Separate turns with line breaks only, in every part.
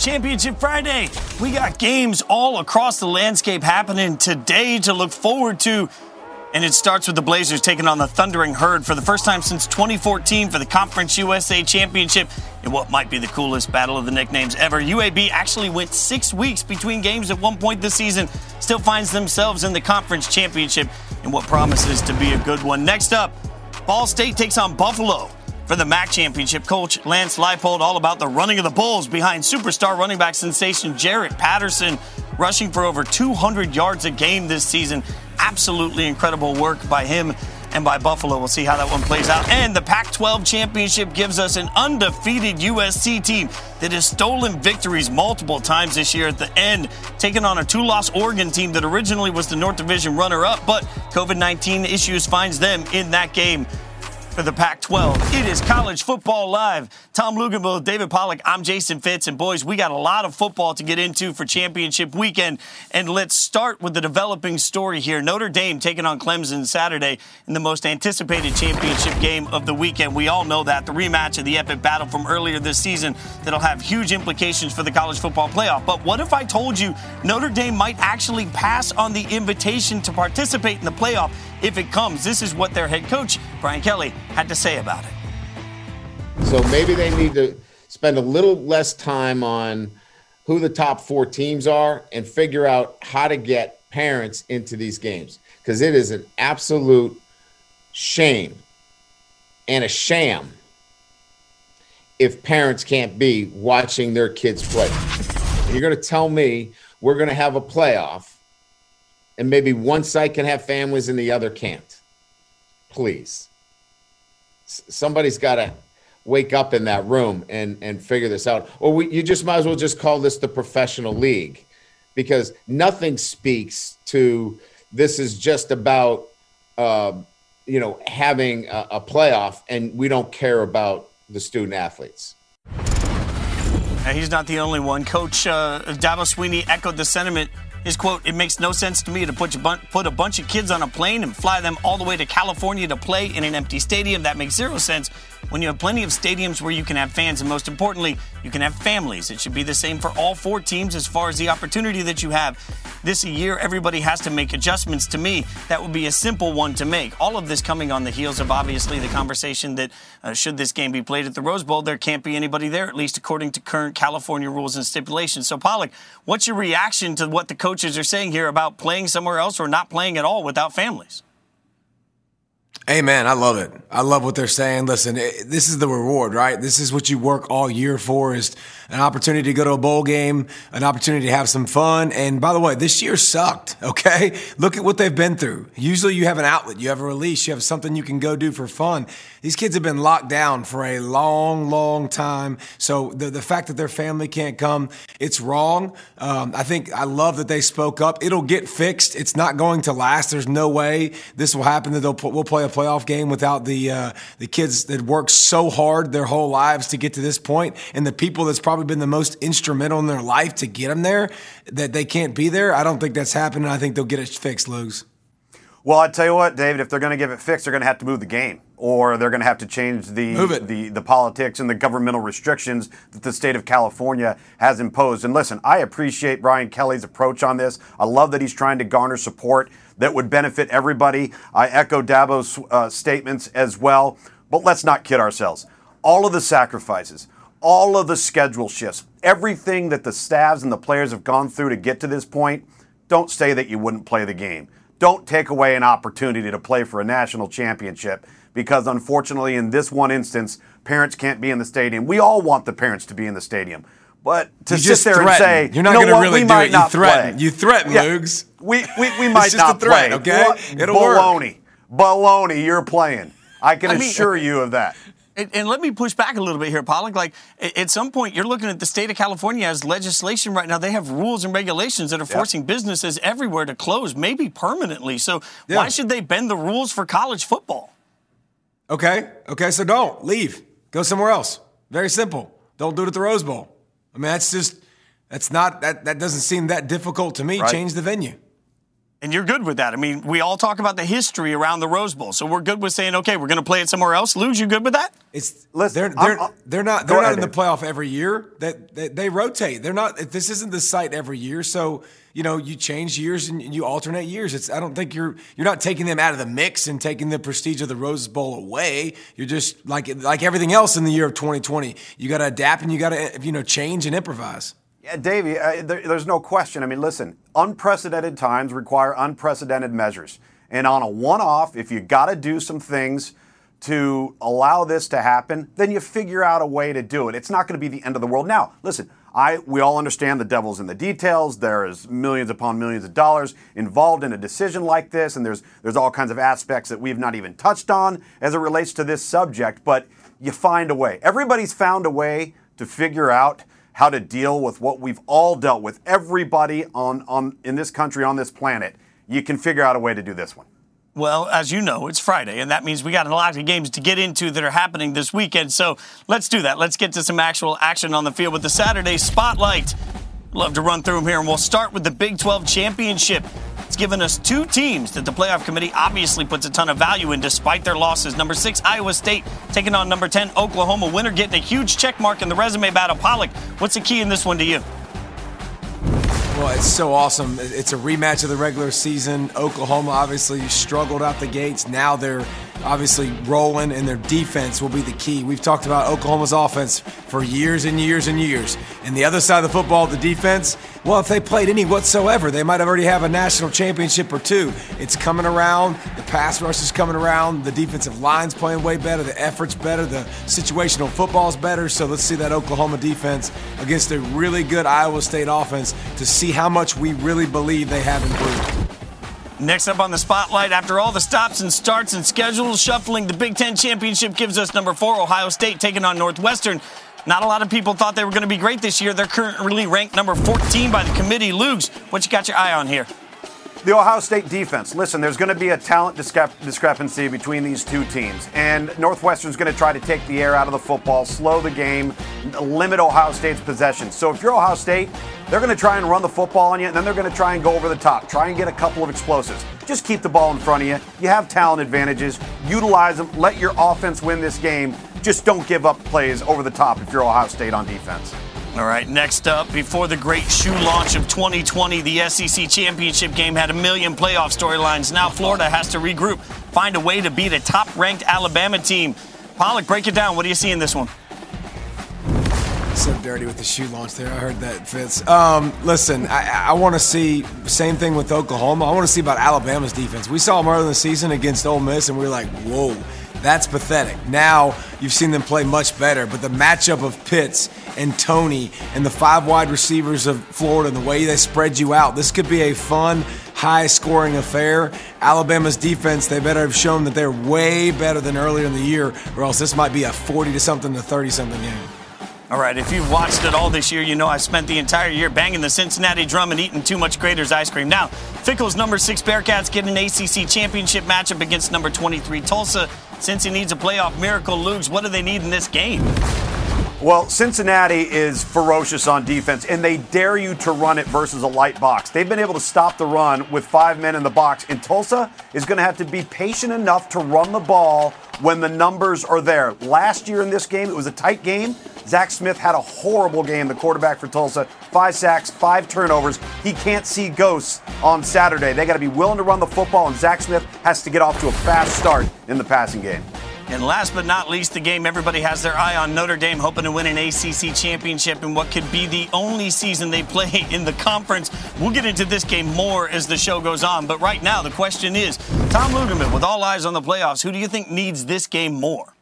Championship Friday. We got games all across the landscape happening today to look forward to. And it starts with the Blazers taking on the Thundering Herd for the first time since 2014 for the Conference USA Championship in what might be the coolest battle of the nicknames ever. UAB actually went six weeks between games at one point this season, still finds themselves in the Conference Championship in what promises to be a good one. Next up, Ball State takes on Buffalo for the MAC championship. Coach Lance Leipold all about the running of the Bulls behind superstar running back sensation Jaret Patterson, rushing for over 200 yards a game this season. Absolutely incredible work by him and by Buffalo. We'll see how that one plays out. And the Pac 12 championship gives us an undefeated USC team that has stolen victories multiple times this year at the end, taking on a two loss Oregon team that originally was the North Division runner up, but COVID 19 issues finds them in that game for the Pac 12. It is College Football Live. Tom Luginbill, David Pollack, I'm Jason Fitz. And boys, we got a lot of football to get into for championship weekend. And let's start with the developing story here. Notre Dame taking on Clemson Saturday in the most anticipated championship game of the weekend. We all know that. The rematch of the epic battle from earlier this season that'll have huge implications for the college football playoff. But what if I told you Notre Dame might actually pass on the invitation to participate in the playoff if it comes? This is what their head coach, Brian Kelly, had to say about it.
So maybe they need to spend a little less time on who the top four teams are and figure out how to get parents into these games because it is an absolute shame and a sham if parents can't be watching their kids play. You're going to tell me we're going to have a playoff and maybe one site can have families and the other can't. Please. S- Somebody's got to wake up in that room and and figure this out. Or we, you just might as well just call this the professional league because nothing speaks to this is just about uh, you know having a, a playoff and we don't care about the student athletes.
And he's not the only one. Coach uh, Dabo Swinney echoed the sentiment. His quote, it makes no sense to me to put, put a bunch of kids on a plane and fly them all the way to California to play in an empty stadium. That makes zero sense when you have plenty of stadiums where you can have fans, and most importantly, you can have families. It should be the same for all four teams as far as the opportunity that you have. This year, everybody has to make adjustments. To me, that would be a simple one to make. All of this coming on the heels of obviously the conversation that uh, should this game be played at the Rose Bowl, there can't be anybody there, at least according to current California rules and stipulations. So, Pollack, what's your reaction to what the coaches are saying here about playing somewhere else or not playing at all without families?
Man, I love it. I love what they're saying. Listen, it, this is the reward, right? This is what you work all year for is an opportunity to go to a bowl game, an opportunity to have some fun. And by the way, this year sucked, okay? Look at what they've been through. Usually you have an outlet, you have a release, you have something you can go do for fun. These kids have been locked down for a long, long time. So the, the fact that their family can't come, it's wrong. Um, I think I love that they spoke up. It'll get fixed. It's not going to last. There's no way this will happen that they'll we'll play a playoff game without the uh, the kids that worked so hard their whole lives to get to this point, and the people that's probably been the most instrumental in their life to get them there, that they can't be there. I don't think that's happening. I think they'll get it fixed, Lugs.
Well, I tell you what, David, if they're going to give it fixed, they're going to have to move the game, or they're going to have to change the the the politics and the governmental restrictions that the state of California has imposed. And listen, I appreciate Brian Kelly's approach on this. I love that he's trying to garner support that would benefit everybody. I echo Dabo's uh, statements as well. But let's not kid ourselves. All of the sacrifices, all of the schedule shifts, everything that the staffs and the players have gone through to get to this point, don't say that you wouldn't play the game. don't take away an opportunity to play for a national championship because unfortunately in this one instance parents can't be in the stadium we all want the parents to be in the stadium but to
You
sit
just
there
threaten.
and say
You're not
you know
gonna
what,
really
we
do
might
it. You threaten.
play.
You threaten,
Yeah.
Lugs.
we, we, we might
just
not
a threat,
play
okay? It'll work.
baloney baloney you're playing I can
I mean-
assure you of that
And, and let me push back a little bit here, Pollack. Like at some point, you're looking at the state of California as legislation right now. They have rules and regulations that are forcing businesses everywhere to close, maybe permanently. So
Yeah.
why should they bend the rules for college football?
Okay. Okay. So don't leave. Go somewhere else. Very simple. Don't do it at the Rose Bowl. I mean, that's just that's not that that doesn't seem that difficult to me.
Right.
Change the venue.
And you're good with that. I mean, we all talk about the history around the Rose Bowl, so we're good with saying, okay, we're going to play it somewhere else. Luge, you good with that?
It's
Listen,
they're they're,
I'm-
they're not they're not
ahead,
in the playoff every year. That they, they rotate. They're not. This isn't the site every year. So you know you change years and you alternate years. It's I don't think you're you're not taking them out of the mix and taking the prestige of the Rose Bowl away. You're just like like everything else in the year of 2020. You got to adapt and you got to you know change and improvise.
Yeah, Davey, uh, there, there's no question. I mean, listen, unprecedented times require unprecedented measures. And on a one off, if you got to do some things to allow this to happen, then you figure out a way to do it. It's not going to be the end of the world. Now, listen, I we all understand the devil's in the details. There is millions upon millions of dollars involved in a decision like this, and there's there's all kinds of aspects that we've not even touched on as it relates to this subject, but you find a way. Everybody's found a way to figure out how to deal with what we've all dealt with. Everybody on, on in this country, on this planet, you can figure out a way to do this one.
Well, as you know, it's Friday, and that means we got a lot of games to get into that are happening this weekend. So let's do that. Let's get to some actual action on the field with the Saturday Spotlight. Love to run through them here, and we'll start with the Big 12 Championship. Given us two teams that the playoff committee obviously puts a ton of value in despite their losses. Number six, Iowa State taking on number 10, Oklahoma. Winner getting a huge check mark in the resume battle. Pollack, what's the key in this one to you?
Well, it's so awesome. It's a rematch of the regular season. Oklahoma obviously struggled out the gates. Now they're obviously rolling, and their defense will be the key. We've talked about Oklahoma's offense for years and years and years. And the other side of the football, the defense, well, if they played any whatsoever, they might have already have a national championship or two. It's coming around. The pass rush is coming around. The defensive line's playing way better. The effort's better. The situational football's better. So let's see that Oklahoma defense against a really good Iowa State offense to see how much we really believe they have improved.
Next up on the spotlight, after all the stops and starts and schedules shuffling, the Big Ten championship gives us number four, Ohio State, taking on Northwestern. Not a lot of people thought they were going to be great this year. They're currently ranked number 14 by the committee. Lugs, what you got your eye on here?
The Ohio State defense. Listen, there's going to be a talent discrep- discrepancy between these two teams, and Northwestern's going to try to take the air out of the football, slow the game, limit Ohio State's possession. So if you're Ohio State, they're going to try and run the football on you, and then they're going to try and go over the top, try and get a couple of explosives. Just keep the ball in front of you. You have talent advantages. Utilize them. Let your offense win this game. Just don't give up plays over the top if you're Ohio State on defense.
All right, next up, before the great shoe launch of 2020, the SEC championship game had a million playoff storylines. Now Florida has to regroup, find a way to beat a top ranked Alabama team. Pollack, break it down. What do you see in this one?
So dirty with the shoe launch there. I heard that, Fitz. Um, listen, I, I want to see same thing with Oklahoma. I want to see about Alabama's defense. We saw them early in the season against Ole Miss, and we were like, whoa, that's pathetic. Now you've seen them play much better, but the matchup of Pitts and Toney and the five wide receivers of Florida and the way they spread you out, this could be a fun, high scoring affair. Alabama's defense, they better have shown that they're way better than earlier in the year, or else this might be a 40 to something to 30 something game.
All right, if you've watched it all this year, you know I spent the entire year banging the Cincinnati drum and eating too much Graeter's ice cream. Now, Fickell's number six Bearcats get an ACC championship matchup against number 23 Tulsa. Since he needs a playoff miracle, Lugs, what do they need in this game?
Well, Cincinnati is ferocious on defense, and they dare you to run it versus a light box. They've been able to stop the run with five men in the box, and Tulsa is going to have to be patient enough to run the ball when the numbers are there. Last year in this game, it was a tight game. Zach Smith had a horrible game, the quarterback for Tulsa. Five sacks, five turnovers. He can't see ghosts on Saturday. They got to be willing to run the football, and Zach Smith has to get off to a fast start in the passing game.
And last but not least, the game everybody has their eye on Notre Dame hoping to win an ACC championship in what could be the only season they play in the conference. We'll get into this game more as the show goes on. But right now, the question is Tom Lugerman, with all eyes on the playoffs, who do you think needs this game more?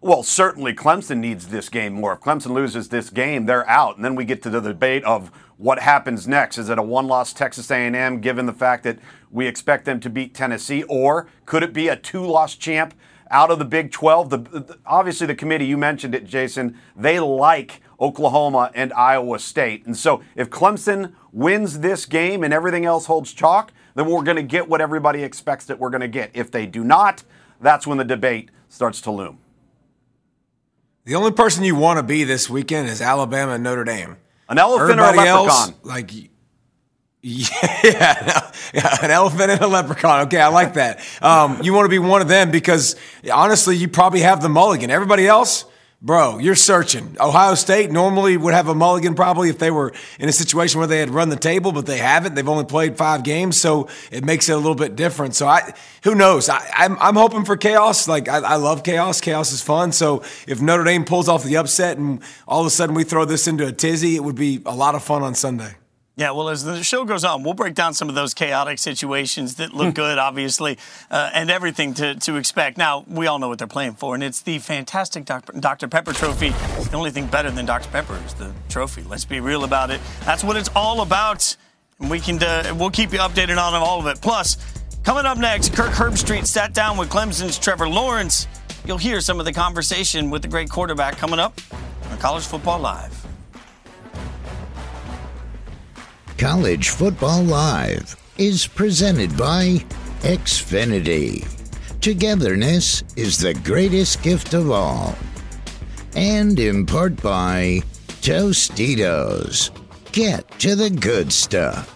Well, certainly Clemson needs this game more. If Clemson loses this game, they're out. And then we get to the debate of what happens next. Is it a one-loss Texas A&M given the fact that we expect them to beat Tennessee or could it be a two-loss champ out of the Big 12. The, the, obviously, the committee, you mentioned it, Jason, they like Oklahoma and Iowa State. And so if Clemson wins this game and everything else holds chalk, then we're going to get what everybody expects that we're going to get. If they do not, that's when the debate starts to loom.
The only person you want to be this weekend is Alabama and Notre Dame.
An elephant Everybody or a leprechaun? Else,
like Yeah, an elephant and a leprechaun. Okay, I like that. Um, you want to be one of them because honestly, you probably have the mulligan. Everybody else, bro, you're searching. Ohio State normally would have a mulligan probably if they were in a situation where they had run the table, but they haven't. They've only played five games, so it makes it a little bit different. So I, who knows? I, am I'm, I'm hoping for chaos. Like I, I love chaos. Chaos is fun. So if Notre Dame pulls off the upset and all of a sudden we throw this into a tizzy, it would be a lot of fun on Sunday.
Yeah, well, as the show goes on, we'll break down some of those chaotic situations that look good, obviously, uh, and everything to, to expect. Now, we all know what they're playing for, and it's the fantastic Dr. Pepper trophy. The only thing better than Dr. Pepper is the trophy. Let's be real about it. That's what it's all about. And we can, uh, we'll keep you updated on all of it. Plus, coming up next, Kirk Herbstreit sat down with Clemson's Trevor Lawrence. You'll hear some of the conversation with the great quarterback coming up on College Football Live.
College Football Live is presented by Xfinity. Togetherness is the greatest gift of all. And in part by Tostitos. Get to the good stuff.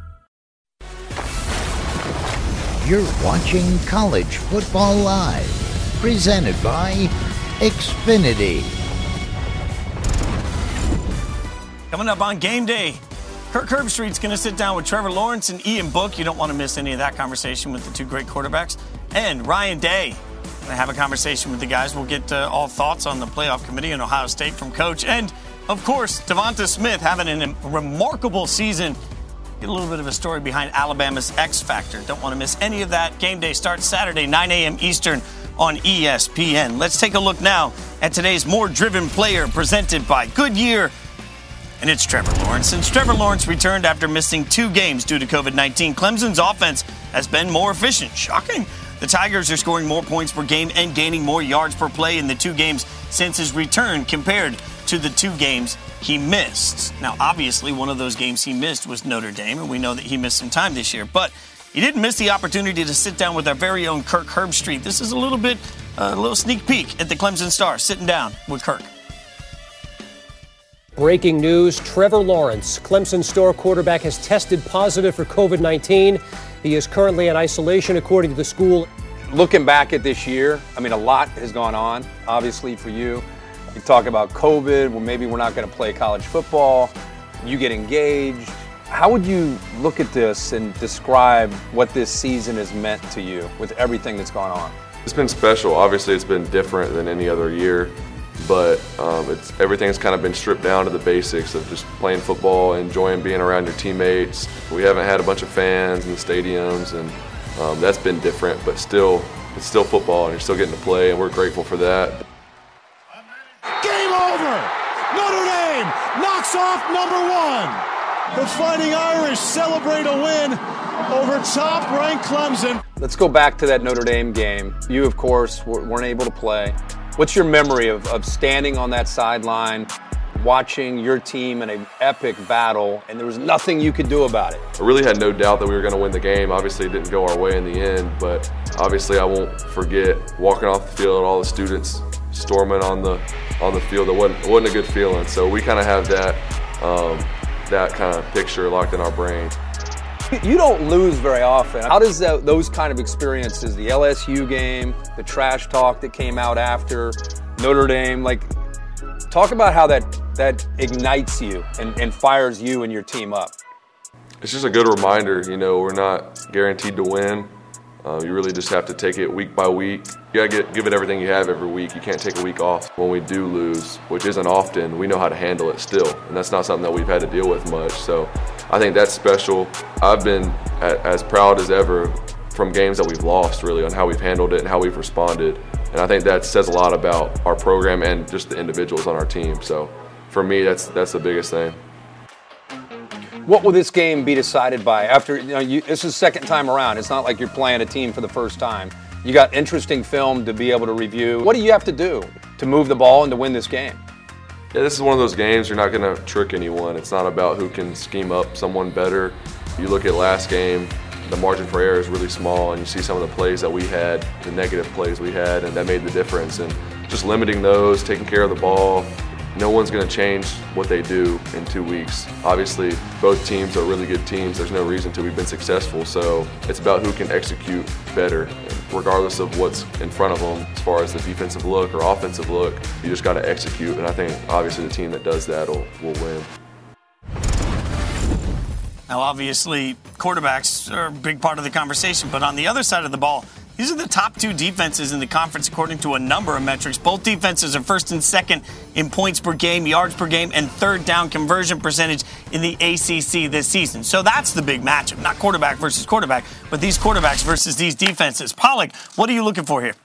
You're watching College Football Live, presented by Xfinity.
Coming up on game day, Kirk Herbstreit's going to sit down with Trevor Lawrence and Ian Book. You don't want to miss any of that conversation with the two great quarterbacks. And Ryan Day. Going to have a conversation with the guys. We'll get uh, all thoughts on the playoff committee in Ohio State from Coach. And, of course, DeVonta Smith having a remarkable season Get a little bit of a story behind Alabama's X Factor. Don't want to miss any of that. Game day starts Saturday, 9 a.m. Eastern on ESPN. Let's take a look now at today's more driven player presented by Goodyear. And it's Trevor Lawrence. Since Trevor Lawrence returned after missing two games due to COVID 19, Clemson's offense has been more efficient. Shocking. The Tigers are scoring more points per game and gaining more yards per play in the two games since his return compared to the two games he missed. Now, obviously, one of those games he missed was Notre Dame, and we know that he missed some time this year. But he didn't miss the opportunity to sit down with our very own Kirk Herbstreit. This is a little bit, uh, a little sneak peek at the Clemson Star, sitting down with Kirk.
Breaking news Trevor Lawrence, Clemson star quarterback, has tested positive for COVID 19. He is currently in isolation, according to the school.
Looking back at this year, I mean, a lot has gone on, obviously, for you. You talk about COVID, well, maybe we're not going to play college football. You get engaged. How would you look at this and describe what this season has meant to you with everything that's gone on?
It's been special. Obviously, it's been different than any other year, but um, it's everything's kind of been stripped down to the basics of just playing football, enjoying being around your teammates. We haven't had a bunch of fans in the stadiums, and um, that's been different. But still, it's still football, and you're still getting to play, and we're grateful for that.
Knocks off number one. The Fighting Irish celebrate a win over top ranked Clemson.
Let's go back to that Notre Dame game. You, of course, weren't able to play. What's your memory of, of standing on that sideline, watching your team in an epic battle, and there was nothing you could do about it?
I really had no doubt that we were going to win the game. Obviously, it didn't go our way in the end, but obviously, I won't forget walking off the field, and all the students storming on the on the field. It wasn't, it wasn't a good feeling. So we kind of have that um, that kind of picture locked in our brain.
You don't lose very often. How does that, those kind of experiences, the LSU game, the trash talk that came out after Notre Dame, like, talk about how that that ignites you and, and fires you and your team up.
It's just a good reminder. You know, we're not guaranteed to win. Uh, you really just have to take it week by week. You gotta get, give it everything you have every week. You can't take a week off. When we do lose, which isn't often, we know how to handle it still, and that's not something that we've had to deal with much. So I think that's special. I've been as proud as ever from games that we've lost, really, on how we've handled it and how we've responded. And I think that says a lot about our program and just the individuals on our team. So for me, that's that's the biggest thing.
What will this game be decided by? After you know, you, this is second time around. It's not like you're playing a team for the first time. You got interesting film to be able to review. What do you have to do to move the ball and to win this game?
Yeah, this is one of those games you're not going to trick anyone. It's not about who can scheme up someone better. You look at last game, the margin for error is really small, and you see some of the plays that we had, the negative plays we had, and that made the difference. And just limiting those, taking care of the ball, no one's going to change what they do in two weeks. Obviously, both teams are really good teams. There's no reason to we've been successful. So it's about who can execute better, regardless of what's in front of them as far as the defensive look or offensive look. You just got to execute, and I think obviously the team that does that will, will win.
Now, obviously, quarterbacks are a big part of the conversation, but on the other side of the ball, these are the top two defenses in the conference according to a number of metrics. Both defenses are first and second in points per game, yards per game, and third down conversion percentage in the ACC this season. So that's the big matchup. Not quarterback versus quarterback, but these quarterbacks versus these defenses. Pollack, what are you looking for here?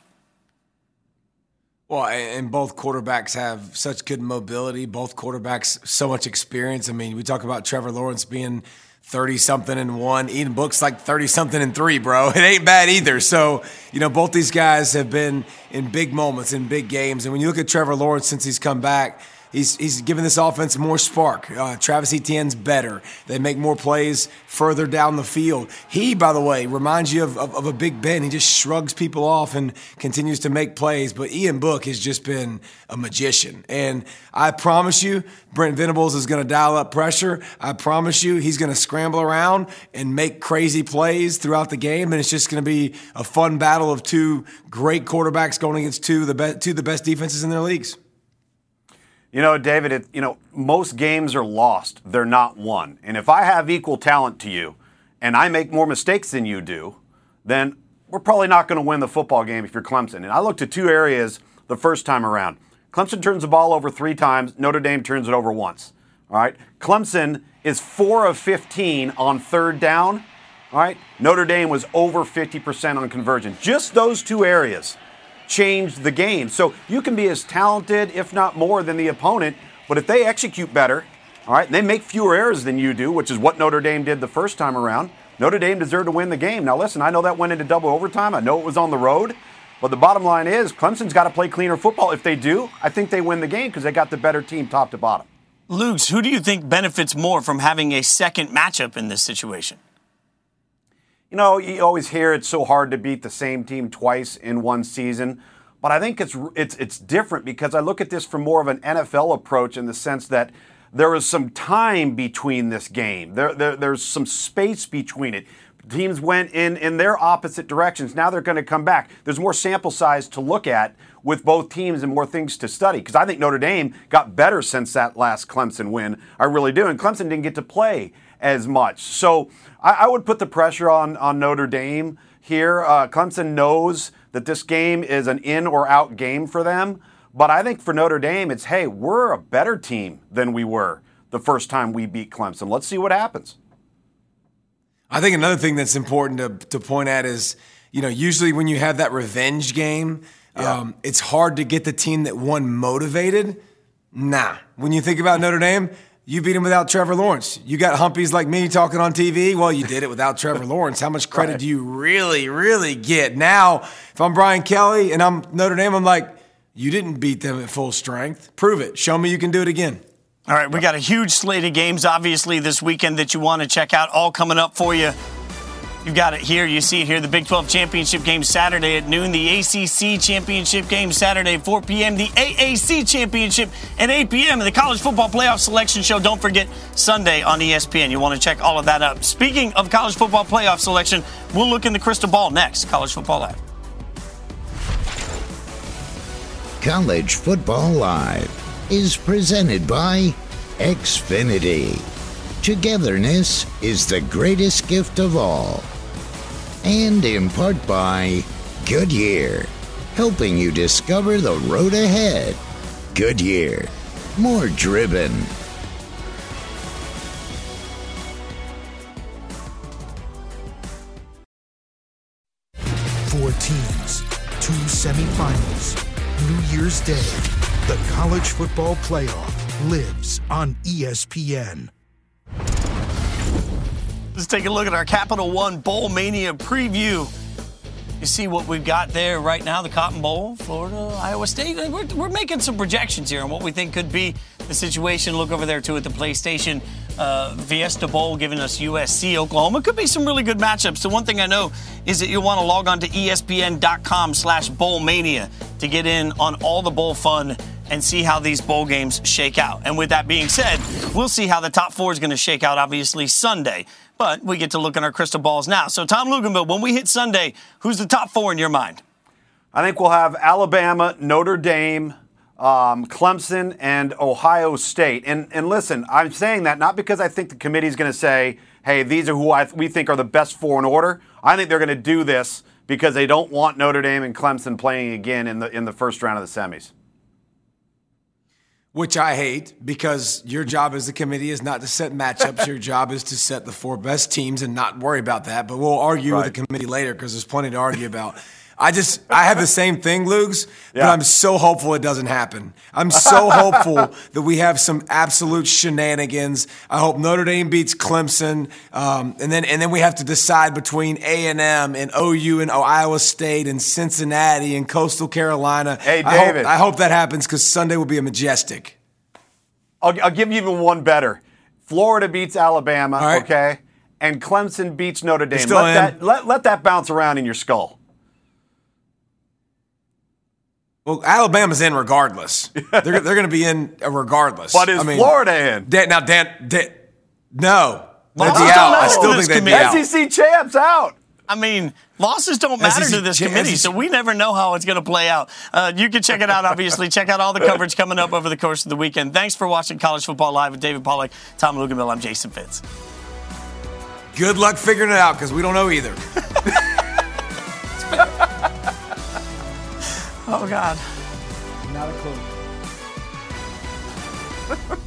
Well, and both quarterbacks have such good mobility. Both quarterbacks so much experience. I mean, we talk about Trevor Lawrence being 30 something and one. Ian Book's like 30 something and three, bro. It ain't bad either. So, you know, both these guys have been in big moments, in big games. And when you look at Trevor Lawrence since he's come back, He's, he's given this offense more spark. Uh, Travis Etienne's better. They make more plays further down the field. He, by the way, reminds you of, of, of, a Big Ben. He just shrugs people off and continues to make plays. But Ian Book has just been a magician. And I promise you, Brent Venables is going to dial up pressure. I promise you, he's going to scramble around and make crazy plays throughout the game. And it's just going to be a fun battle of two great quarterbacks going against two the, be- two the best defenses in their leagues.
You know, David, it, you know, most games are lost, they're not won. And if I have equal talent to you and I make more mistakes than you do, then we're probably not going to win the football game if you're Clemson. And I looked at two areas the first time around. Clemson turns the ball over three times, Notre Dame turns it over once. All right. Clemson is 4 of 15 on third down. All right. Notre Dame was over 50% on conversion. Just those two areas changed the game. So you can be as talented, if not more, than the opponent, but if they execute better, all right, they make fewer errors than you do, which is what Notre Dame did the first time around. Notre Dame deserved to win the game. Now, listen, I know that went into double overtime. I know it was on the road. But the bottom line is Clemson's got to play cleaner football. If they do, I think they win the game because they got the better team top to bottom.
Lugs, who do you think benefits more from having a second matchup in this situation?
You know, you always hear it's so hard to beat the same team twice in one season. But I think it's it's it's different because I look at this from more of an NFL approach in the sense that there is some time between this game. There, there there's some space between it. Teams went in in their opposite directions. Now they're going to come back. There's more sample size to look at with both teams and more things to study. Because I think Notre Dame got better since that last Clemson win. I really do. And Clemson didn't get to play as much. So I, I would put the pressure on on Notre Dame here. Uh, Clemson knows that this game is an in or out game for them. But I think for Notre Dame, it's hey, we're a better team than we were the first time we beat Clemson. Let's see what happens.
I think another thing that's important to, to point at is, you know, usually when you have that revenge game, yeah. um, it's hard to get the team that won motivated. Nah. When you think about Notre Dame, you beat him without Trevor Lawrence. You got humpies like me talking on TV. Well, you did it without Trevor Lawrence. How much credit right. do you really, really get? Now, if I'm Brian Kelly and I'm Notre Dame, I'm like, you didn't beat them at full strength. Prove it. Show me you can do it again.
All right, we got a huge slate of games, obviously, this weekend that you want to check out, all coming up for you. You've got it here. You see it here. The Big 12 championship game Saturday at noon. The ACC championship game Saturday at 4 p.m. The AAC championship at 8 p.m. And the college football playoff selection show. Don't forget Sunday on ESPN. You want to check all of that out. Speaking of college football playoff selection, we'll look in the crystal ball next. College Football Live.
College Football Live is presented by Xfinity. Togetherness is the greatest gift of all. And in part by Goodyear, helping you discover the road ahead. Goodyear, more driven.
Four teams, two semifinals, New Year's Day. The college football playoff lives on ESPN.
Let's take a look at our Capital One Bowl Mania preview. You see what we've got there right now the Cotton Bowl, Florida, Iowa State. We're, we're making some projections here on what we think could be the situation. Look over there, too, at the PlayStation uh, Fiesta Bowl, giving us USC, Oklahoma. Could be some really good matchups. The one thing I know is that you'll want to log on to ESPN.com slash Bowl Mania to get in on all the bowl fun and see how these bowl games shake out. And with that being said, we'll see how the top four is going to shake out, obviously, Sunday. But we get to look in our crystal balls now. So, Tom Luginbill, when we hit Sunday, who's the top four in your mind?
I think we'll have Alabama, Notre Dame, um, Clemson, and Ohio State. And and listen, I'm saying that not because I think the committee is going to say, "Hey, these are who I, we think are the best four in order." I think they're going to do this because they don't want Notre Dame and Clemson playing again in the in the first round of the semis.
Which I hate because your job as the committee is not to set matchups. your job is to set the four best teams and not worry about that. But we'll argue
Right.
with the committee later because there's plenty to argue about. I just, I have the same thing, Lugs, but I'm so hopeful it doesn't happen. I'm so hopeful that we have some absolute shenanigans. I hope Notre Dame beats Clemson, um, and then and then we have to decide between A and M and OU and Iowa State and Cincinnati and Coastal Carolina.
Hey,
I hope-
David.
I hope that happens because Sunday will be a majestic.
I'll, I'll give you even one better. Florida beats Alabama,
right.
okay, and Clemson beats Notre Dame. Let
in.
that let, let that bounce around in your skull.
Well, Alabama's in regardless. they're they're going to be in uh, regardless.
But is Florida in?
Dan, now, Dan, Dan no, they'd be out. I still
this
think they'd be
committee.
out.
SEC champs out.
I mean, losses don't matter
SEC
to this
cha-
committee,
SEC
so we never know how it's going to play out. Uh, you can check it out, obviously. check out all the coverage coming up over the course of the weekend. Thanks for watching College Football Live with David Pollack, Tom Luginbill. I'm Jason Fitz.
Good luck figuring it out because we don't know either.
Oh, God.
Not a clue.